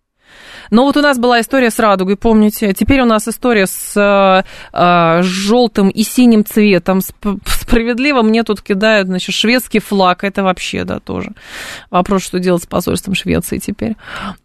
S1: Но вот у нас была история с радугой, помните? Теперь у нас история с э, э, желтым и синим цветом, с, справедливо. Мне тут кидают, значит, шведский флаг. Это вообще, да, тоже. Вопрос, что делать с посольством Швеции теперь.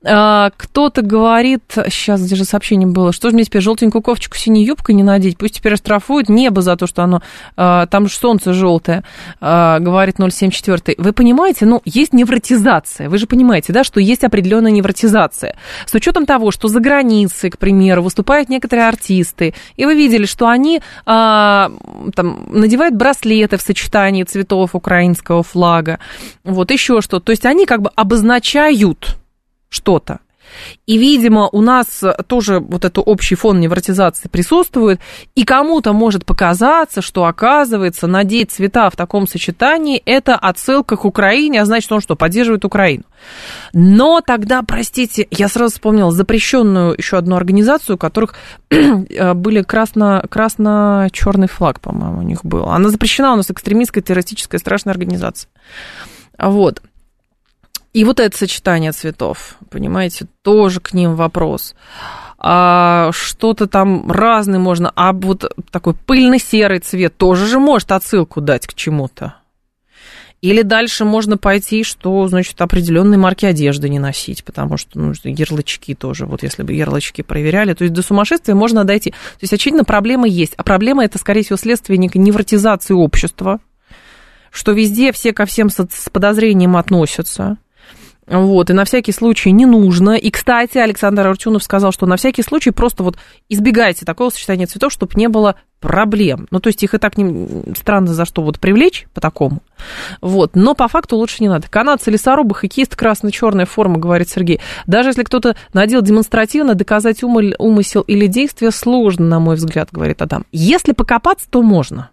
S1: А, кто-то говорит, сейчас, где же сообщение было, что же мне теперь желтенькую кофточку синей юбкой не надеть? Пусть теперь штрафуют небо за то, что оно, а, там же солнце желтое, а, говорит 074. Вы понимаете, ну, есть невротизация. Вы же понимаете, да, что есть определенная невротизация. С учетом того, что за границей, к примеру, выступают некоторые артисты, и вы видели, что они а, там, надевают браслеты в сочетании цветов украинского флага, вот еще что-то. То есть они как бы обозначают что-то. И, видимо, у нас тоже вот этот общий фон невротизации присутствует, и кому-то может показаться, что, оказывается, надеть цвета в таком сочетании – это отсылка к Украине, а значит, он что, поддерживает Украину. Но тогда, простите, я сразу вспомнила запрещенную еще одну организацию, у которых были красно, красно-черный флаг, по-моему, у них был. Она запрещена у нас экстремистская, террористическая, страшная организация. Вот. И вот это сочетание цветов, понимаете, тоже к ним вопрос. А что-то там разное можно, а вот такой пыльно-серый цвет тоже же может отсылку дать к чему-то. Или дальше можно пойти, что, значит, определенные марки одежды не носить, потому что, ну, ярлычки тоже, вот если бы ярлычки проверяли, то есть до сумасшествия можно дойти. То есть, очевидно, проблема есть. А проблема это, скорее всего, следствие некой невротизации общества, что везде все ко всем с подозрением относятся – вот, и на всякий случай не нужно. И, кстати, Александр Артюнов сказал, что на всякий случай просто вот избегайте такого сочетания цветов, чтобы не было проблем. Ну, то есть их и так не... странно за что вот привлечь по такому. Вот, но по факту лучше не надо. Канадцы, лесорубы, хоккеист, красно-черная форма, говорит Сергей. Даже если кто-то надел демонстративно, доказать умысел или действие сложно, на мой взгляд, говорит Адам. Если покопаться, то можно.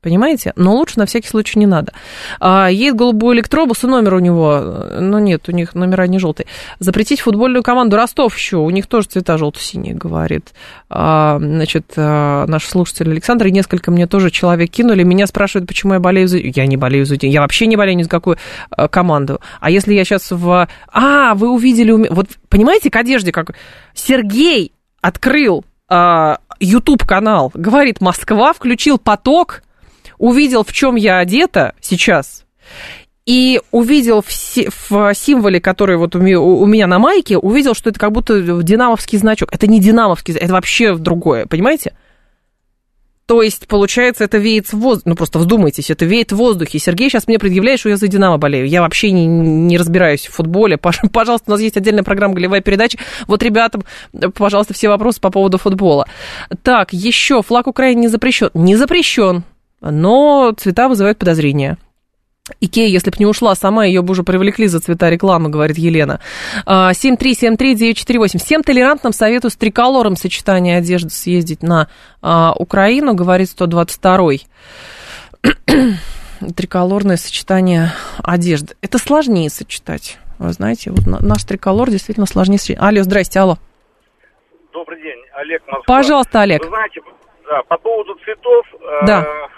S1: Понимаете? Но лучше на всякий случай не надо. А, едет голубой электробус, и номер у него, ну нет, у них номера не желтые. Запретить футбольную команду Ростов еще, у них тоже цвета желто-синие, говорит. А, значит, а, наш слушатель Александр, и несколько мне тоже человек кинули, меня спрашивают, почему я болею за... Я не болею за... Я вообще не болею ни за какую а, команду. А если я сейчас в... А, вы увидели... Вот понимаете, к одежде как... Сергей открыл а, YouTube канал, говорит Москва, включил поток, увидел, в чем я одета сейчас, и увидел в, в символе, который вот у меня, у меня на майке, увидел, что это как будто динамовский значок. Это не динамовский, это вообще другое, понимаете? То есть, получается, это веет в воздухе. Ну, просто вдумайтесь, это веет в воздухе. Сергей сейчас мне предъявляет, что я за «Динамо» болею. Я вообще не, не разбираюсь в футболе. Пожалуйста, у нас есть отдельная программа «Голевая передача». Вот ребятам, пожалуйста, все вопросы по поводу футбола. Так, еще флаг Украины не запрещен. Не запрещен но цвета вызывают подозрения. Икея, если бы не ушла сама, ее бы уже привлекли за цвета рекламы, говорит Елена. 7373948. А, Всем толерантным советую с триколором сочетания одежды съездить на а, Украину, говорит 122-й. Триколорное сочетание одежды. Это сложнее сочетать. Вы знаете, вот наш триколор действительно сложнее сочетать. Алло, здрасте, алло.
S7: Добрый день, Олег Москва.
S1: Пожалуйста, Олег.
S7: Вы знаете, да, по поводу цветов...
S1: Да.
S7: Э,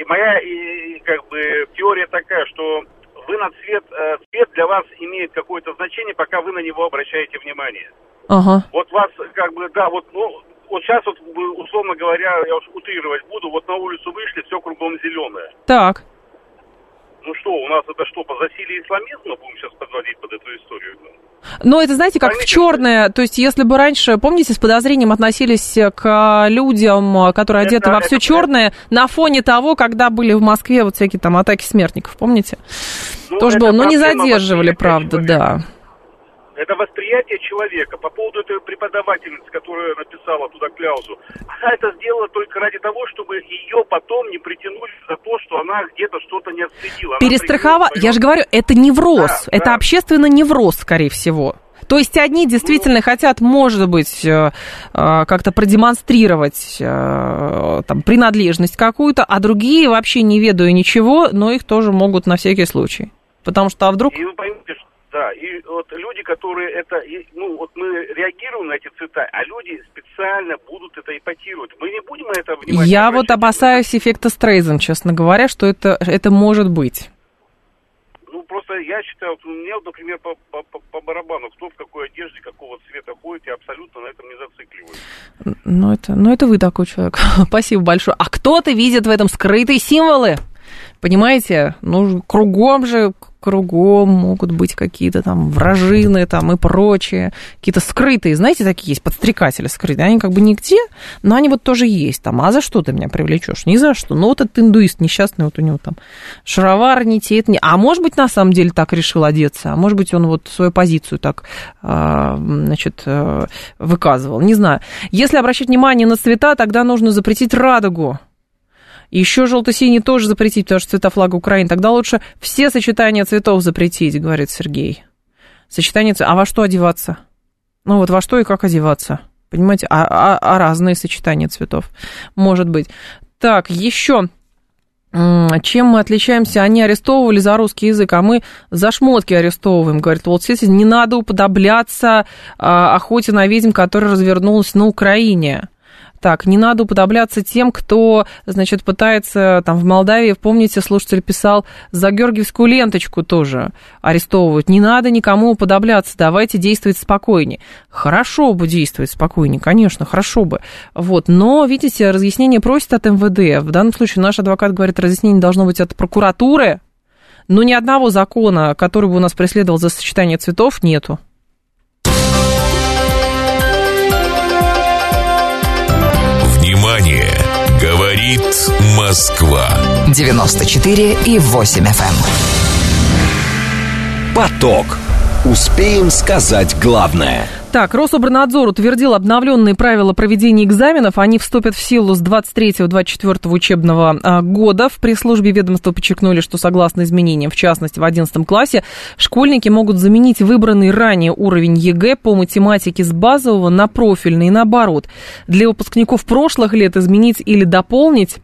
S7: и моя и, как бы теория такая, что вы на цвет, э, цвет для вас имеет какое-то значение, пока вы на него обращаете внимание.
S1: Ага.
S7: Вот вас как бы, да, вот, ну, вот сейчас вот, условно говоря, я уж утрировать буду, вот на улицу вышли, все кругом зеленое.
S1: Так.
S7: Ну что, у нас это что, по засилию исламизма будем сейчас подводить под эту историю?
S1: Но это, знаете, как в черное, то есть если бы раньше, помните, с подозрением относились к людям, которые одеты это, во все это, черное, на фоне того, когда были в Москве вот всякие там атаки смертников, помните? Ну, Тоже было, но не задерживали, правда, да.
S7: Это восприятие человека. По поводу этой преподавательницы, которая написала туда кляузу, она это сделала только ради того, чтобы ее потом не притянули за то, что она где-то что-то не отследила.
S1: Перестраховать, я же говорю, это невроз, да, это да. общественно невроз, скорее всего. То есть одни действительно ну, хотят, может быть, э, э, как-то продемонстрировать э, там, принадлежность какую-то, а другие вообще не ведаю ничего, но их тоже могут на всякий случай. Потому что а вдруг...
S7: И вы поймите, да, и вот люди, которые это, ну, вот мы реагируем на эти цвета, а люди специально будут это ипотировать. Мы не будем на это внимание
S1: Я вот опасаюсь эффекта Стрейзен, честно говоря, что это, это может быть.
S7: Ну, просто я считаю, вот мне, вот, например, по, по, по- по барабану, кто в какой одежде, какого цвета ходит, я абсолютно на этом не зацикливаюсь.
S1: Ну это, ну, это вы такой человек. Спасибо большое. А кто-то видит в этом скрытые символы. Понимаете? Ну, кругом же, кругом могут быть какие-то там вражины там и прочее. Какие-то скрытые, знаете, такие есть подстрекатели скрытые. Они как бы нигде, но они вот тоже есть там. А за что ты меня привлечешь? Ни за что. Ну, вот этот индуист несчастный, вот у него там шаровар не те, это не... А может быть, на самом деле так решил одеться. А может быть, он вот свою позицию так, а, значит, э, выказывал. Не знаю. Если обращать внимание на цвета, тогда нужно запретить радугу. Еще желто-синий тоже запретить, потому что цвета флага Украины. Тогда лучше все сочетания цветов запретить, говорит Сергей. Сочетание цветов. А во что одеваться? Ну вот во что и как одеваться? Понимаете? А, а, а разные сочетания цветов. Может быть. Так, еще чем мы отличаемся? Они арестовывали за русский язык, а мы за шмотки арестовываем. Говорит, вот здесь не надо уподобляться а, охоте на ведьм, которая развернулась на Украине. Так, не надо уподобляться тем, кто, значит, пытается там в Молдавии, помните, слушатель писал, за георгиевскую ленточку тоже арестовывают. Не надо никому уподобляться, давайте действовать спокойнее. Хорошо бы действовать спокойнее, конечно, хорошо бы. Вот, но, видите, разъяснение просит от МВД. В данном случае наш адвокат говорит, разъяснение должно быть от прокуратуры, но ни одного закона, который бы у нас преследовал за сочетание цветов, нету.
S8: Москва.
S5: 94 и 8 FM.
S2: Поток. Успеем сказать главное.
S1: Так, Рособорнадзор утвердил обновленные правила проведения экзаменов. Они вступят в силу с 23-24 учебного а, года. В пресс-службе ведомства подчеркнули, что согласно изменениям, в частности, в 11 классе, школьники могут заменить выбранный ранее уровень ЕГЭ по математике с базового на профильный и наоборот. Для выпускников прошлых лет изменить или дополнить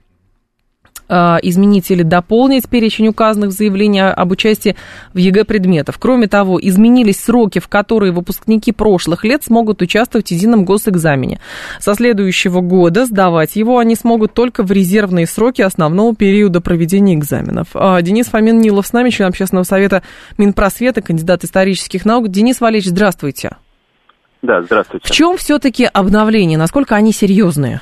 S1: изменить или дополнить перечень указанных в заявлении об участии в ЕГЭ предметов. Кроме того, изменились сроки, в которые выпускники прошлых лет смогут участвовать в едином госэкзамене. Со следующего года сдавать его они смогут только в резервные сроки основного периода проведения экзаменов. А, Денис Фомин-Нилов с нами, член общественного совета Минпросвета, кандидат исторических наук. Денис Валерьевич, здравствуйте.
S9: Да, здравствуйте.
S1: В чем все-таки обновления? Насколько они серьезные?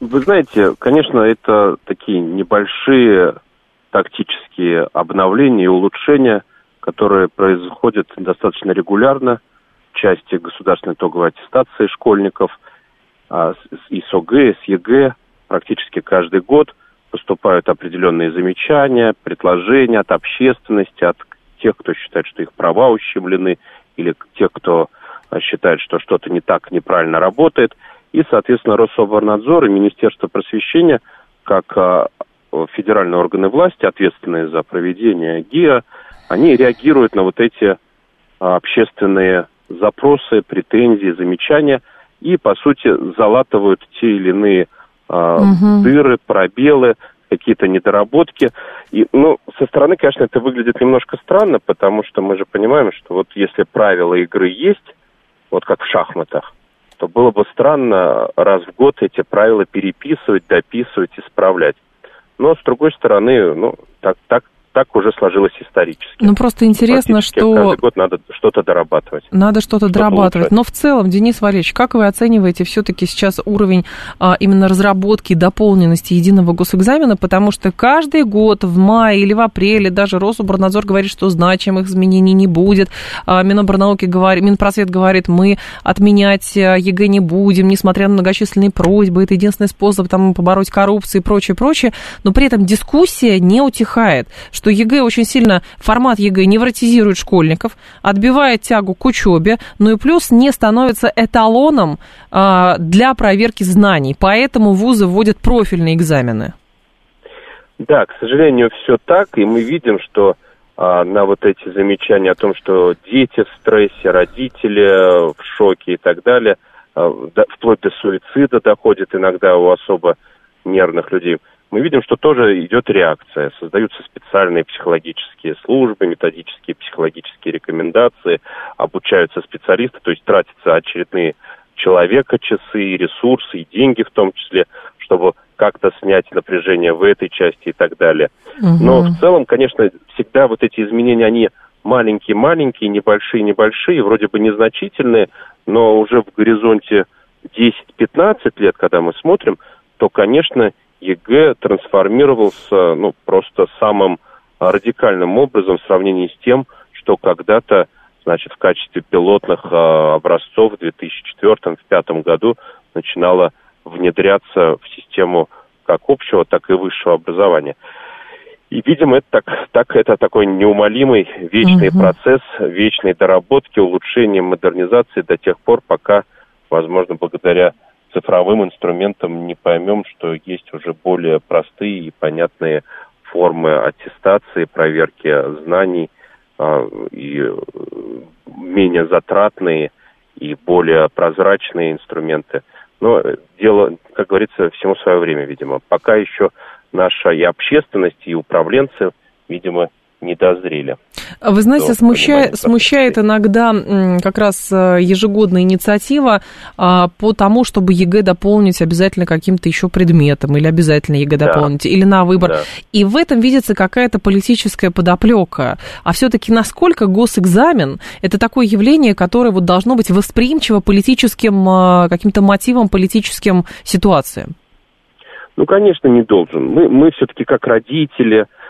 S9: Вы знаете, конечно, это такие небольшие тактические обновления и улучшения, которые происходят достаточно регулярно в части государственной итоговой аттестации школьников, а, с- и с ОГЭ, и с ЕГЭ практически каждый год поступают определенные замечания, предложения от общественности, от тех, кто считает, что их права ущемлены, или тех, кто считает, что что-то не так, неправильно работает. И, соответственно, Рособорнадзор и Министерство просвещения, как а, федеральные органы власти, ответственные за проведение ГИА, они реагируют на вот эти а, общественные запросы, претензии, замечания и, по сути, залатывают те или иные
S1: Мгм.
S9: дыры, пробелы, какие-то недоработки. И, ну, со стороны, конечно, это выглядит немножко странно, потому что мы же понимаем, что вот если правила игры есть, вот как в шахматах, то было бы странно раз в год эти правила переписывать, дописывать, исправлять. Но, с другой стороны, ну, так, так, так уже сложилось исторически.
S1: Ну, просто интересно,
S9: Фактически
S1: что...
S9: Каждый год надо что-то дорабатывать.
S1: Надо что-то
S9: Что-то
S1: дорабатывать.
S9: улучшать.
S1: Но в целом, Денис Валерьевич, как вы оцениваете все-таки сейчас уровень а, именно разработки дополненности единого госэкзамена? Потому что каждый год в мае или в апреле даже Рособорнадзор говорит, что значимых изменений не будет. А, Миноборнауки говорит, Минпросвет говорит, мы отменять а, ЕГЭ не будем, несмотря на многочисленные просьбы. Это единственный способ там, побороть коррупцию и прочее, прочее. Но при этом дискуссия не утихает, что ЕГЭ очень сильно, формат ЕГЭ невротизирует школьников, отбивает тягу к учебе, ну и плюс не становится эталоном а, для проверки знаний. Поэтому вузы вводят профильные экзамены.
S9: Да, к сожалению, все так, и мы видим, что а, на вот эти замечания о том, что дети в стрессе, родители э, в шоке и так далее, а, да, вплоть до суицида доходит иногда у особо нервных людей. Мы видим, что тоже идет реакция. Создаются специальные психологические службы, методические психологические рекомендации, обучаются специалисты, то есть тратятся очередные человека часы, и ресурсы, и деньги в том числе, чтобы как-то снять напряжение в этой части и так далее.
S1: Мгм.
S9: Но в целом, конечно, всегда вот эти изменения, они маленькие-маленькие, небольшие-небольшие, вроде бы незначительные, но уже в горизонте 10-15 лет, когда мы смотрим, то, конечно, ЕГЭ трансформировался ну, просто самым радикальным образом в сравнении с тем, что когда-то, значит, в качестве пилотных э, образцов в 2004-2005 году начинало внедряться в систему как общего, так и высшего образования. И, видимо, это, так, так, это такой неумолимый, вечный
S1: Мгм.
S9: процесс, вечной доработки, улучшения, модернизации до тех пор, пока, возможно, благодаря цифровым инструментам не поймем, что есть уже более простые и понятные формы аттестации, проверки знаний а, и э, менее затратные и более прозрачные инструменты. Но э, дело, как говорится, всему свое время, видимо. Пока еще наша и общественность, и управленцы, видимо, не дозрели.
S1: Вы знаете, смущает, смущает иногда как раз э, ежегодная инициатива а, по тому, чтобы ЕГЭ дополнить обязательно каким-то еще предметом, или обязательно ЕГЭ
S9: Да.
S1: дополнить, или на выбор.
S9: Да.
S1: И в этом видится какая-то политическая подоплека. А все-таки насколько госэкзамен это такое явление, которое вот должно быть восприимчиво политическим э, каким-то мотивам, политическим ситуациям?
S9: Ну, конечно, не должен. Мы, мы все-таки как родители а,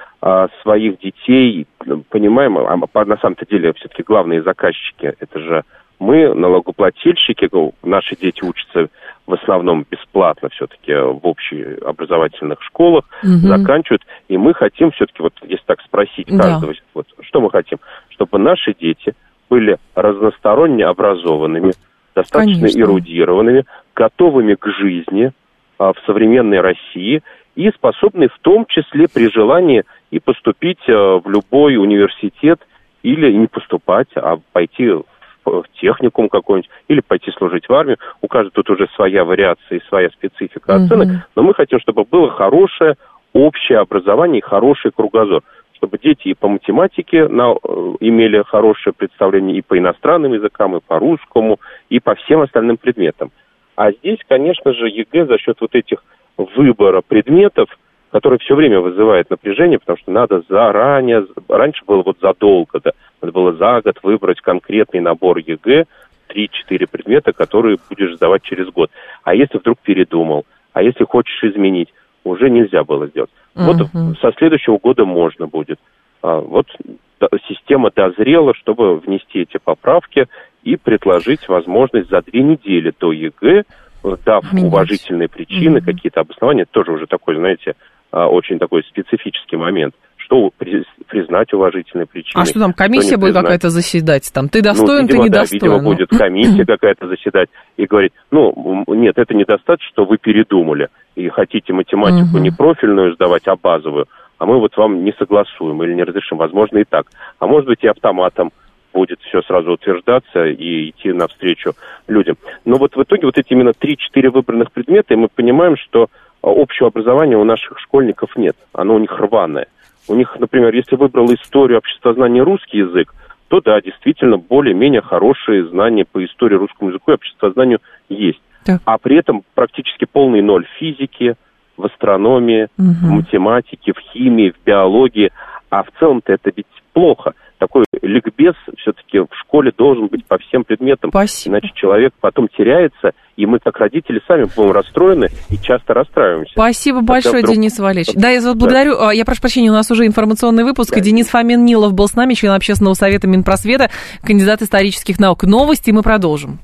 S9: своих детей понимаем, а на самом-то деле все-таки главные заказчики, это же мы, налогоплательщики, ну, наши дети учатся в основном бесплатно все-таки в общеобразовательных школах,
S1: Мгм.
S9: заканчивают, и мы хотим все-таки, вот если так спросить
S1: Да.
S9: каждого, вот, что мы хотим, чтобы наши дети были разносторонне образованными, достаточно
S1: Конечно.
S9: эрудированными, готовыми к жизни а, в современной России и способны в том числе при желании и поступить а, в любой университет или не поступать, а пойти в техникум какой-нибудь или пойти служить в армию. У каждого тут уже своя вариация и своя специфика
S1: Мгм.
S9: оценок, но мы хотим, чтобы было хорошее общее образование и хороший кругозор, чтобы дети и по математике на, э, имели хорошее представление и по иностранным языкам, и по русскому, и по всем остальным предметам. А здесь, конечно же, ЕГЭ за счет вот этих выбора предметов, который все время вызывает напряжение, потому что надо заранее, раньше было вот задолго, да, надо было за год выбрать конкретный набор ЕГЭ, 3-4 предмета, которые будешь сдавать через год. А если вдруг передумал, а если хочешь изменить, уже нельзя было сделать. Вот
S1: Мгм.
S9: со следующего года можно будет. А, вот система дозрела, чтобы внести эти поправки и предложить возможность за две недели до ЕГЭ, э, дав
S1: Менять.
S9: уважительные причины,
S1: Мгм.
S9: какие-то обоснования, тоже уже такой, знаете, очень такой специфический момент. Что при- признать уважительные причины.
S1: А что там,
S9: что
S1: комиссия будет
S9: признать.
S1: какая-то заседать? Там, ты
S9: Ну,
S1: достоин, ты
S9: видимо, да,
S1: недостоин.
S9: видимо,
S1: Ну.
S9: будет комиссия какая-то заседать и говорить, ну, нет, это недостаточно, что вы передумали и хотите математику
S1: Мгм.
S9: не профильную сдавать, а базовую, а мы вот вам не согласуем или не разрешим. Возможно, и так. А может быть, и автоматом будет все сразу утверждаться и идти навстречу людям. Но вот в итоге вот эти именно 3-4 выбранных предмета, и мы понимаем, что а, общего образования у наших школьников нет. Оно у них рваное. У них, например, если выбрал историю, обществознание, русский язык, то да, действительно, более-менее хорошие знания по истории, русскому языку и обществознанию есть.
S1: Так.
S9: А при этом практически полный ноль в физике, в астрономии, в
S1: Мгм.
S9: математике, в химии, в биологии. А в целом-то это ведь плохо. Такой ликбез все-таки в школе должен быть по всем предметам.
S1: Спасибо.
S9: Иначе человек потом теряется, и мы, как родители, сами будем расстроены и часто расстраиваемся.
S1: Спасибо
S9: Когда
S1: большое,
S9: вдруг-
S1: Денис Валерьевич. Да, я вас благодарю. А, Я прошу прощения, у нас уже информационный выпуск.
S9: Да.
S1: Денис Фомин Нилов был с нами, член общественного совета Минпросвета, кандидат исторических наук. Новости мы продолжим.